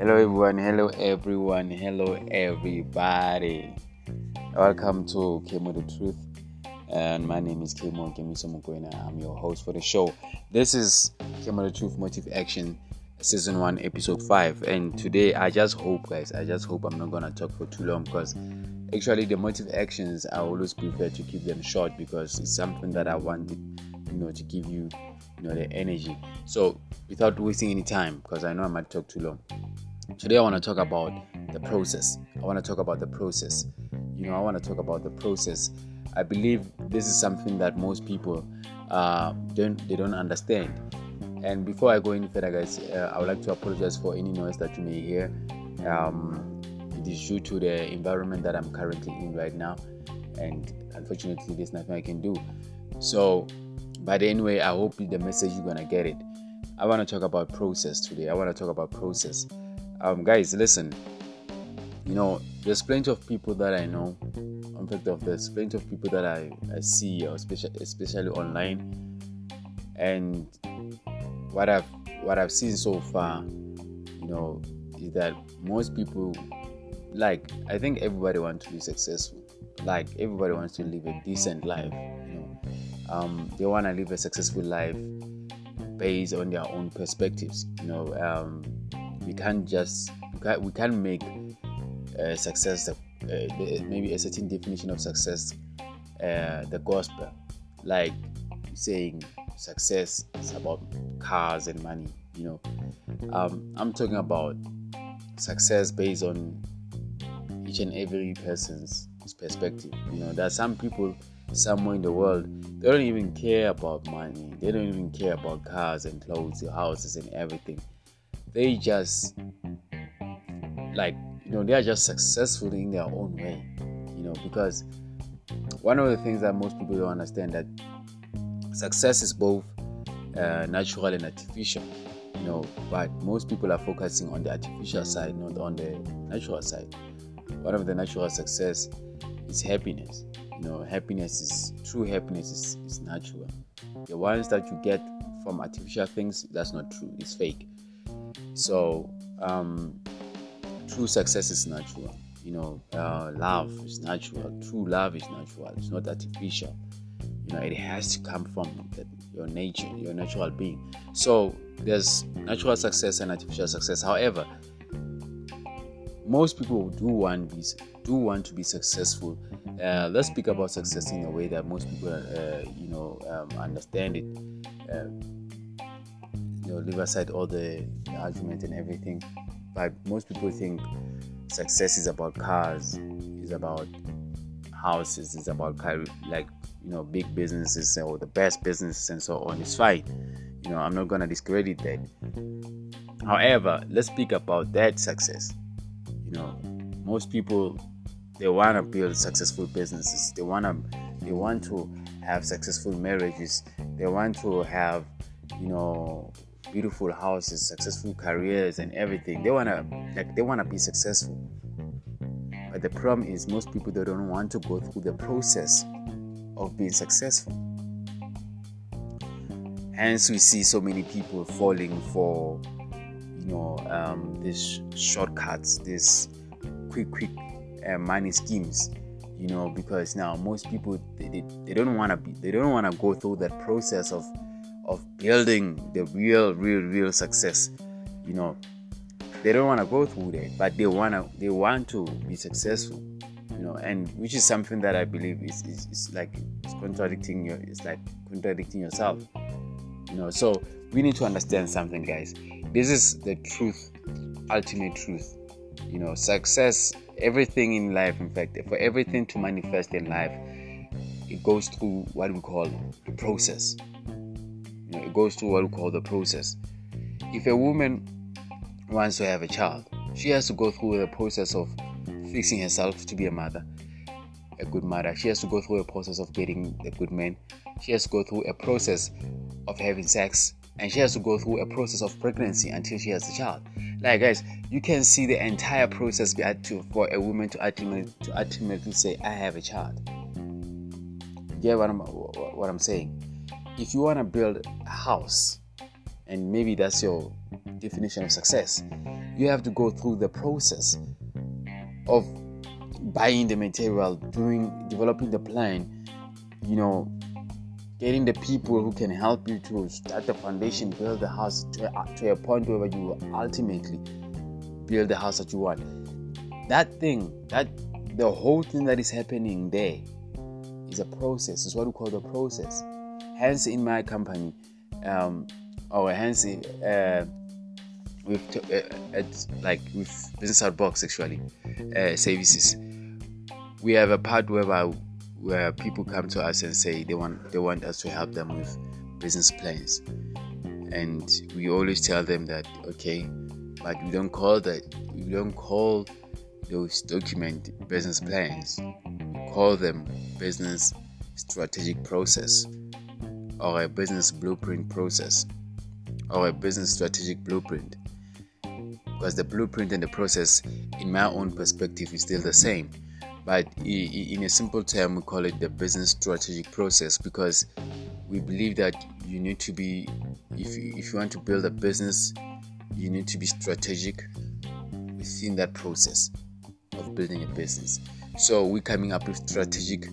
Hello, everyone. Hello, everyone. Hello, everybody. Welcome to Kemo the Truth. And my name is Kemo Kemiso Mokoena. I'm your host for the show. This is Kemo the Truth Motive Action Season 1, Episode 5. And today, I just hope, guys, I just hope I'm not going to talk for too long because actually, the motive actions, I always prefer to keep them short because it's something that I want, you know, to give you, you know, the energy. So, without wasting any time, because I know I might talk too long Today, I want to talk about the process. I want to talk about the process. You know, I want to talk about the process. I believe this is something that most people uh, don't they don't understand. And before I go any further, guys, uh, I would like to apologize for any noise that you may hear. Um, it is due to the environment that I'm currently in right now, and unfortunately, there's nothing I can do. So, but anyway, I hope the message you're gonna get it. I want to talk about process today. I want to talk about process um, guys, listen. You know, there's plenty of people that I know. In fact, of there's plenty of people that I, I see, especially especially online. And what I've what I've seen so far, you know, is that most people like I think everybody wants to be successful. Like everybody wants to live a decent life. You know, um, they want to live a successful life based on their own perspectives. You know, um, we can't just we can't, make uh, success uh, maybe a certain definition of success uh, the gospel. Like saying success is about cars and money you know. Um, i'm talking about success based on each and every person's perspective you know. There are some people somewhere in the world they don't even care about money they don't even care about cars and clothes houses and everything they just like you know they are just successful in their own way you know because one of the things that most people don't understand that success is both uh, natural and artificial you know but most people are focusing on the artificial side not on the natural side. One of the natural success is happiness you know happiness is true happiness is, is natural. The ones that you get from artificial things that's not true it's fake so, um, true success is natural. You know, uh, love is natural. True love is natural. It's not artificial. You know, it has to come from the, your nature, your natural being. So, there's natural success and artificial success. However, most people do want be, do want to be successful. Uh, let's speak about success in a way that most people, uh, you know, um, understand it. Uh, you know, leave aside all the, argument and everything. But most people think success is about cars, is about houses, is about like you know big businesses or the best businesses and so on. It's fine. You know, I'm not gonna discredit that. However, let's speak about that success. You know, most people they want to build successful businesses. They want to they want to have successful marriages. They want to have you know beautiful houses, successful careers, and everything. They wanna like they wanna be successful. But the problem is most people they don't want to go through the process of being successful. Hence, we see so many people falling for, you know, um, these shortcuts, these quick, quick uh, money schemes. You know, because now most people they, they, they don't want to be, they don't want to go through that process of of building the real, real, real success. You know, they don't want to go through that, but they wanna they want to be successful. You know, and which is something that I believe is, is, is like it's contradicting your it's like contradicting yourself. You know, so we need to understand something, guys. This is the truth, ultimate truth. You know, success, everything in life, in fact, for everything to manifest in life, it goes through what we call the process it goes through what we call the process. If a woman wants to have a child, she has to go through the process of fixing herself to be a mother, a good mother. She has to go through a process of getting a good man. She has to go through a process of having sex, and she has to go through a process of pregnancy until she has a child. Like guys, you can see the entire process for a woman to ultimately to ultimately say, "I have a child." Get what I'm what I'm saying? If you want to build a house and maybe that's your definition of success you have to go through the process of buying the material, doing developing the plan, you know, getting the people who can help you to start the foundation, build the house to a, to a point where you ultimately build the house that you want. That thing, that the whole thing that is happening there is a process. It's what we call the process. Hence, in my company, um, or hence, uh, with uh, like with business outbox actually uh, services, we have a part where where people come to us and say they want they want us to help them with business plans, and we always tell them that okay, but we don't call that we don't call those document business plans. We call them business strategic process or a business blueprint process or a business strategic blueprint because the blueprint and the process in my own perspective is still the same but in a simple term we call it the business strategic process because we believe that you need to be if you, if you want to build a business you need to be strategic within that process of building a business. So we're coming up with strategic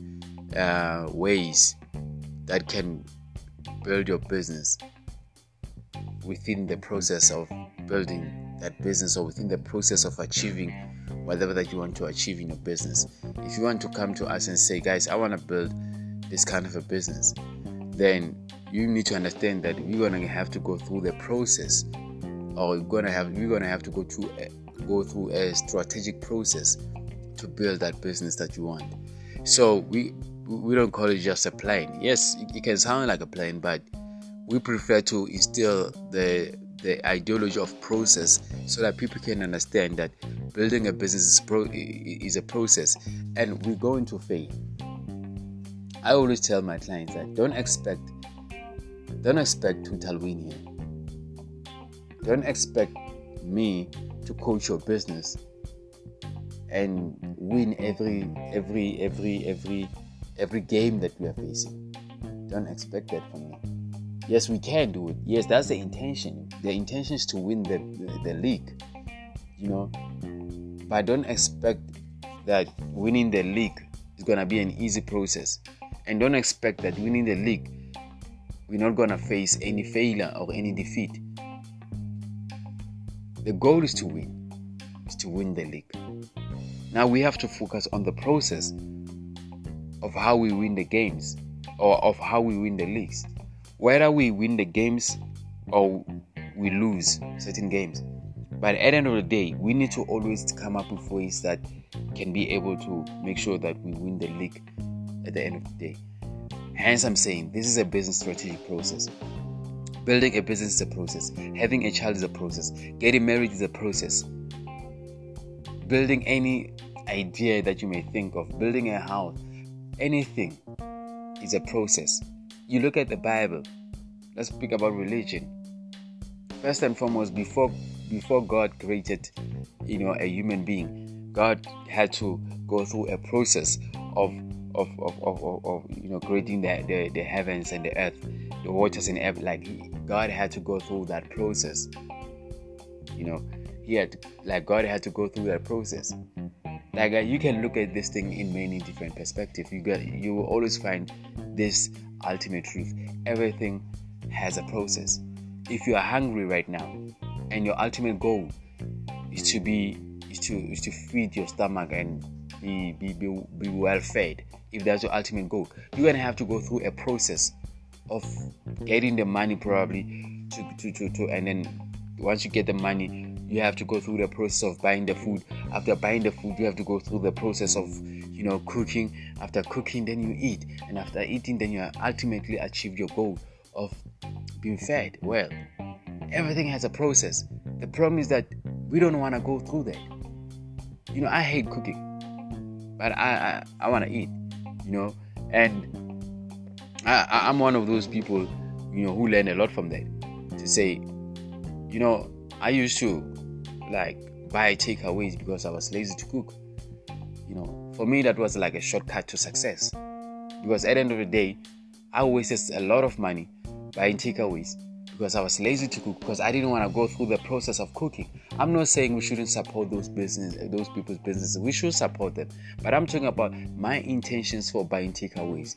uh, ways that can build your business within the process of building that business or within the process of achieving whatever that you want to achieve in your business. If you want to come to us and say, guys, I want to build this kind of a business, then you need to understand that we're gonna have to go through the process, or we're gonna have we're gonna have to go through eh, a, go through a strategic process to build that business that you want. So we we don't call it just a plane. Yes, it can sound like a plane, but we prefer to instill the the ideology of process so that people can understand that building a business is, pro, is a process and we're going to fail. I always tell my clients that don't expect don't expect total win here. Don't expect me to coach your business and win every every every every every game that we are facing. Don't expect that from me. Yes, we can do it. Yes, that's the intention. The intention is to win the, the, the league, you know. But don't expect that winning the league is gonna be an easy process, and don't expect that winning the league we're not gonna face any failure or any defeat. The goal is to win, is to win the league. Now we have to focus on the process of how we win the games or of how we win the leagues. Whether we win the games or we lose certain games. But at the end of the day, we need to always come up with ways that can be able to make sure that we win the league at the end of the day. Hence, I'm saying this is a business strategic process. Building a business is a process. Having a child is a process. Getting married is a process. Building any idea that you may think of, building a house, anything is a process. You look at the Bible. Let's speak about religion. First and foremost, before before God created, you know, a human being, God had to go through a process of of, of, of, of, you know creating the, the, the heavens and the earth, the waters and everything. Like God had to go through that process. You know, he had like God had to go through that process. Like uh, you can look at this thing in many different perspectives. You get you will always find this ultimate truth. Everything has a process. If you are hungry right now, and your ultimate goal is to be is to is to feed your stomach and be be be, be well fed if that's your ultimate goal you're gonna have to go through a process of getting the money probably to, to, to, to and then once you get the money you have to go through the process of buying the food. After buying the food you have to go through the process of you know cooking. After cooking then you eat. And after eating then you ultimately achieve your goal of being fed well. Everything has a process. The problem is that we don't want to go through that. You know i hate cooking but i i, I want to eat you know? And I, i'm one of those people you know who learn a lot from that to say you know i used to like buy takeaways because i was lazy to cook you know for me that was like a shortcut to success because at the end of the day i wasted a lot of money buying takeaways because I was lazy to cook because I didn't want to go through the process of cooking. I'm not saying we shouldn't support those business those people's businesses. We should support them. But I'm talking about my intentions for buying takeaways.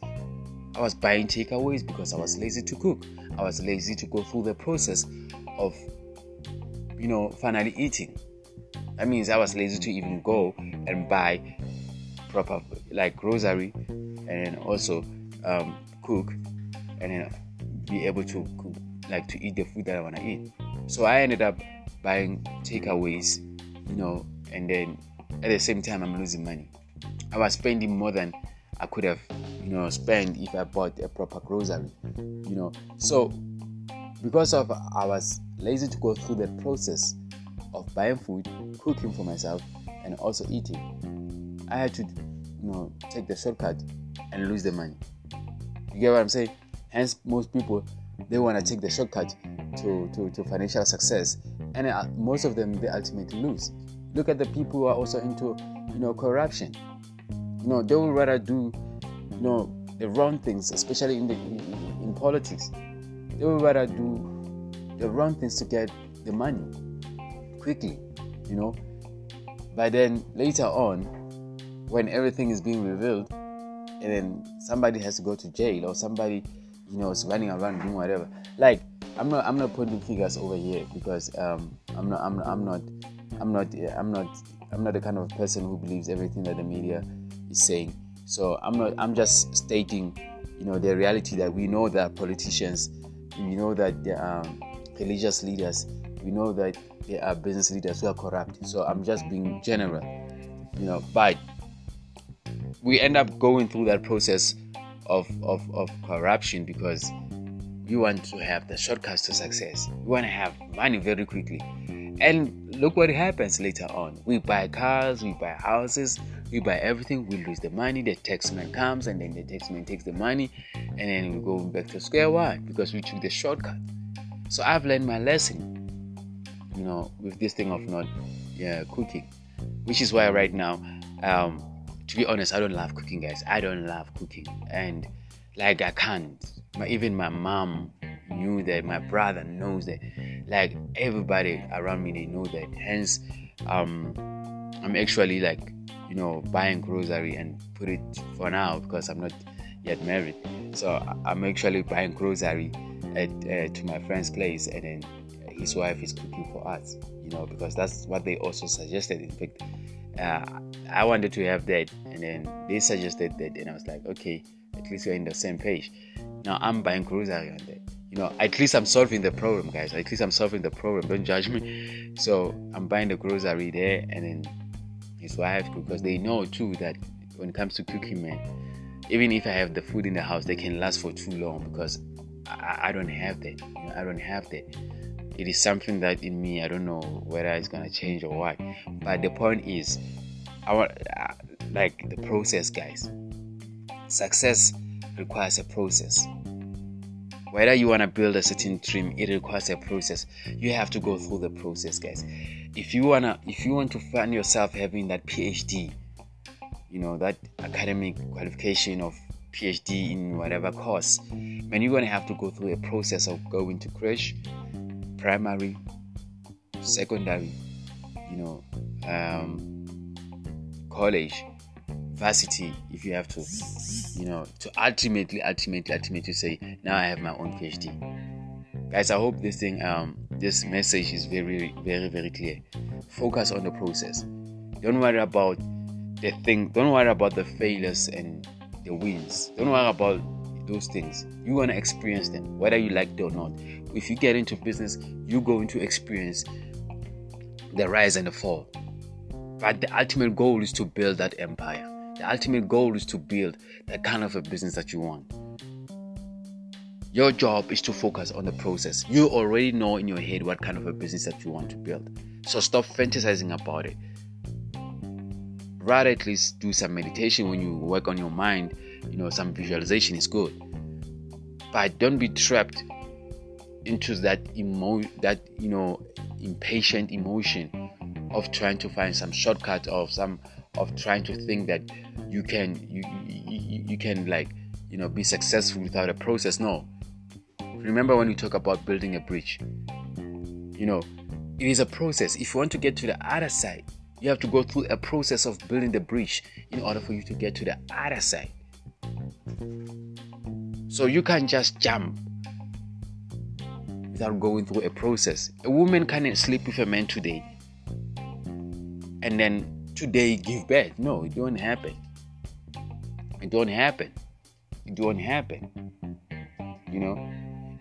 I was buying takeaways because I was lazy to cook. I was lazy to go through the process of you know finally eating. That means I was lazy to even go and buy proper like grocery and also um, cook and then be able to cook like to eat the food that I want to eat. So I ended up buying takeaways, you know, and then at the same time I'm losing money. I was spending more than I could have, you know, spent if I bought a proper grocery, you know. So because of I was lazy to go through the process of buying food, cooking for myself, and also eating, I had to, you know, take the shortcut and lose the money. You get what I'm saying? Hence, most people they want to take the shortcut to, to, to financial success, and uh, most of them they ultimately lose. Look at the people who are also into you know corruption. You know they would rather do you know the wrong things, especially in the in, in politics. They would rather do the wrong things to get the money quickly. You know, but then later on, when everything is being revealed, and then somebody has to go to jail or somebody you know, is running around doing whatever. Like I'm not I'm not putting figures over here because um, I'm not I'm, I'm not I'm not I'm not I'm not the kind of person who believes everything that the media is saying. So I'm not I'm just stating, you know, the reality that we know that politicians, we know that there are religious leaders, we know that there are business leaders who are corrupt. So I'm just being general, you know, but we end up going through that process of, of, of corruption because we want to have the shortcuts to success. We want to have money very quickly. And look what happens later on. We buy cars, we buy houses, we buy everything, we lose the money, the taxman comes and then the taxman takes the money and then we go back to square one because we took the shortcut. So I've learned my lesson, you know, with this thing of not yeah, cooking. Which is why right now um, to be honest, I don't love cooking, guys. I don't love cooking, and like I can't. My, even my mom knew that. My brother knows that. Like everybody around me, they know that. Hence, um, I'm actually like, you know, buying grocery and put it for now because I'm not yet married. So I'm actually buying grocery at uh, to my friend's place, and then his wife is cooking for us. You know, because that's what they also suggested. In fact uh, I wanted to have that, and then they suggested that, and I was like, okay, at least we're in the same page. Now I'm buying grocery on that. You know, at least I'm solving the problem, guys. At least I'm solving the problem. Don't judge me. So I'm buying the grocery there, and then his wife, because they know too that when it comes to cooking, man, even if I have the food in the house, they can last for too long because I, I don't have that. You know, I don't have that it is something that in me I don't know whether it's gonna change or what. But the point is, I want uh, like the process, guys. Success requires a process. Whether you want to build a certain dream, it requires a process. You have to go through the process, guys. If you wanna, if you want to find yourself having that PhD, you know that academic qualification of PhD in whatever course, man, you're gonna have to go through a process of going to crash primary, secondary, you know, um, college, varsity, if you have to, you know, to ultimately, ultimately, ultimately say, now I have my own PhD. Guys, I hope this thing, um, this message is very, very, very clear. Focus on the process. Don't worry about the thing. Don't worry about the failures and the wins. Don't worry about those things. You're gonna experience them, whether you like it or not. If you get into business, you're going to experience the rise and the fall. But the ultimate goal is to build that empire. The ultimate goal is to build that kind of a business that you want. Your job is to focus on the process. You already know in your head what kind of a business that you want to build. So stop fantasizing about it. Rather, at least do some meditation when you work on your mind. You know some visualization is good. But don't be trapped into that emo that you know impatient emotion of trying to find some shortcut of some of trying to think that you can you, you, you can like you know be successful without a process. No. Remember when we talk about building a bridge, you know, it is a process. If you want to get to the other side, you have to go through a process of building the bridge in order for you to get to the other side. So you can't just jump without going through a process. A woman can't sleep with a man today and then today give birth. No, it don't happen. It don't happen. It don't happen. You know,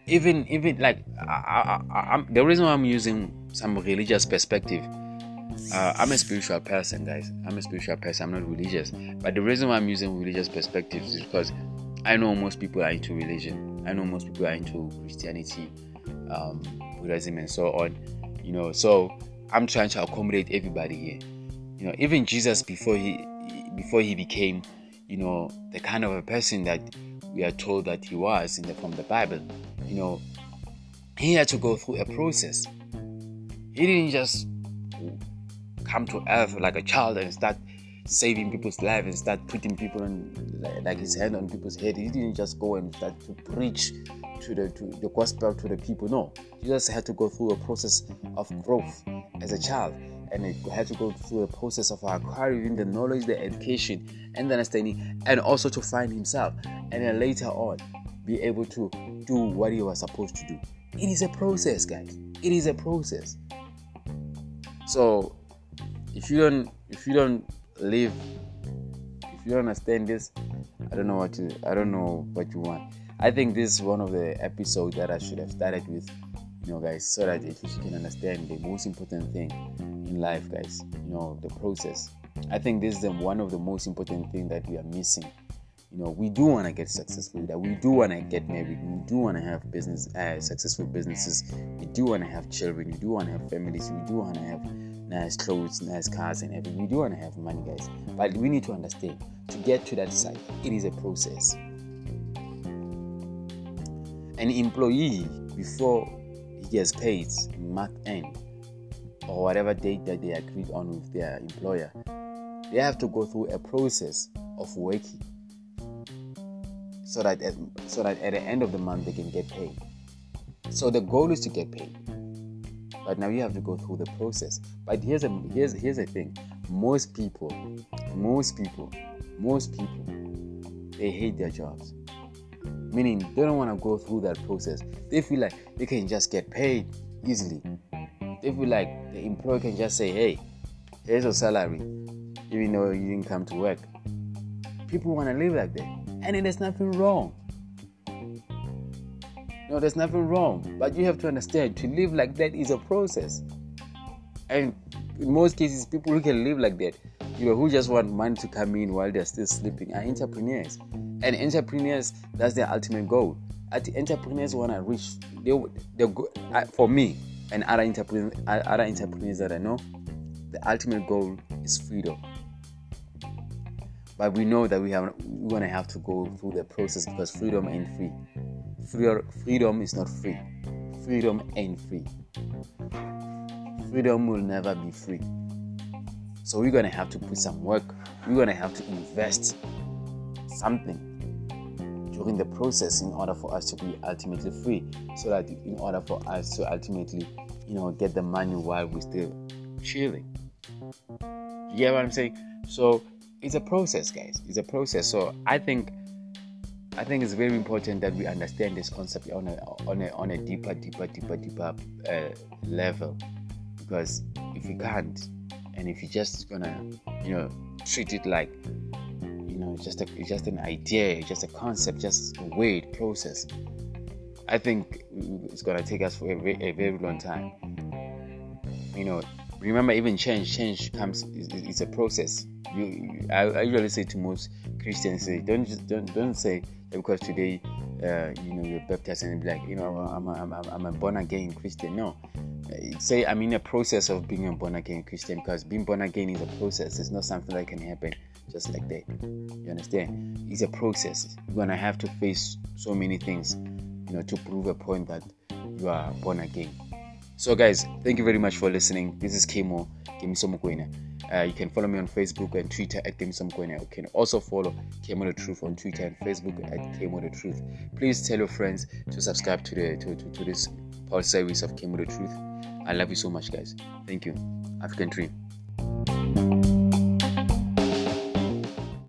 even even like I, I, the reason why I'm using some religious perspective. Uh, I'm a spiritual person, guys. I'm a spiritual person. I'm not religious. But the reason why I'm using religious perspectives is because I know most people are into religion. I know most people are into Christianity, um, Buddhism, and so on. You know, so I'm trying to accommodate everybody here. You know, even Jesus before he before he became, you know, the kind of a person that we are told that he was in the, from the Bible, you know, he had to go through a process. He didn't just come to earth like a child and start saving people's lives and start putting people on like his hand on people's head. He didn't just go and start to preach to the to the gospel to the people. No, Jesus had to go through a process of growth as a child, and he had to go through a process of acquiring the knowledge, the education, and the understanding, and also to find himself, and then later on be able to do what he was supposed to do. It is a process, guys. It is a process. So if you don't if you don't live if you don't understand this i don't know what to i don't know what you want. I think this is one of the episodes that i should have started with you know guys so that at least you can understand the most important thing in life guys you know the process. I think this is the, one of the most important thing that we are missing. You know we do want to get successful that we do want to get married we do want to have business uh, successful businesses we do want to have children we do want to have families we do want to have nice clothes, nice cars, and everything. We do want to have money, guys, but we need to understand to get to that side, it is a process. An employee, before he gets paid month end or whatever date that they agreed on with their employer, they have to go through a process of working so that at, so that at the end of the month they can get paid. So the goal is to get paid. But now you have to go through the process. But here's a here's here's the thing. Most people, most people, most people, they hate their jobs. Meaning they don't want to go through that process. They feel like they can just get paid easily. They feel like the employer can just say, hey, here's your salary, even though you didn't come to work. People want to live like that. And there's nothing wrong. No, there's nothing wrong. But you have to understand to live like that is a process. And in most cases, people who can live like that, you know, who just want money to come in while they're still sleeping are entrepreneurs. And entrepreneurs, that's their ultimate goal. At the entrepreneurs want to reach, they, they go, uh, for me and other entrepreneurs, other entrepreneurs that I know, the ultimate goal is freedom. But we know that we have we're gonna have to go through the process because freedom ain't free freedom is not free. Freedom ain't free. Freedom will never be free. So we're gonna have to put some work. We're gonna have to invest something during the process in order for us to be ultimately free. So that in order for us to ultimately, you know, get the money while we're still chilling. You get what I'm saying? So it's a process, guys. It's a process. So I think I think it's very important that we understand this concept on a on a on a deeper, deeper, deeper, deeper uh, level. Because if you can't, and if you're just gonna, you know, treat it like, you know, just a just an idea, just a concept, just a word process, I think it's gonna take us for a very, a very long time. You know, remember, even change, change comes. It's a process. You, you I, I usually say to most Christians, say, don't just don't don't say because today uh, you know you're baptized and be like you know I'm a, I'm a, I'm a born again Christian. No, say I'm in a process of being a born again Christian because being born again is a process. It's not something that can happen just like that. You understand? It's a process. You're gonna have to face so many things, you know, to prove a point that you are born again. So, guys, thank you very much for listening. This is Kemo Kemiso Mokoena. Uh, you can follow me on Facebook and Twitter at Mokoena. You can also follow Kemo the Truth on Twitter and Facebook at Kemo the Truth. Please tell your friends to subscribe to the to, to, to this pulse series of Kemo the Truth. I love you so much, guys. Thank you. African Dream.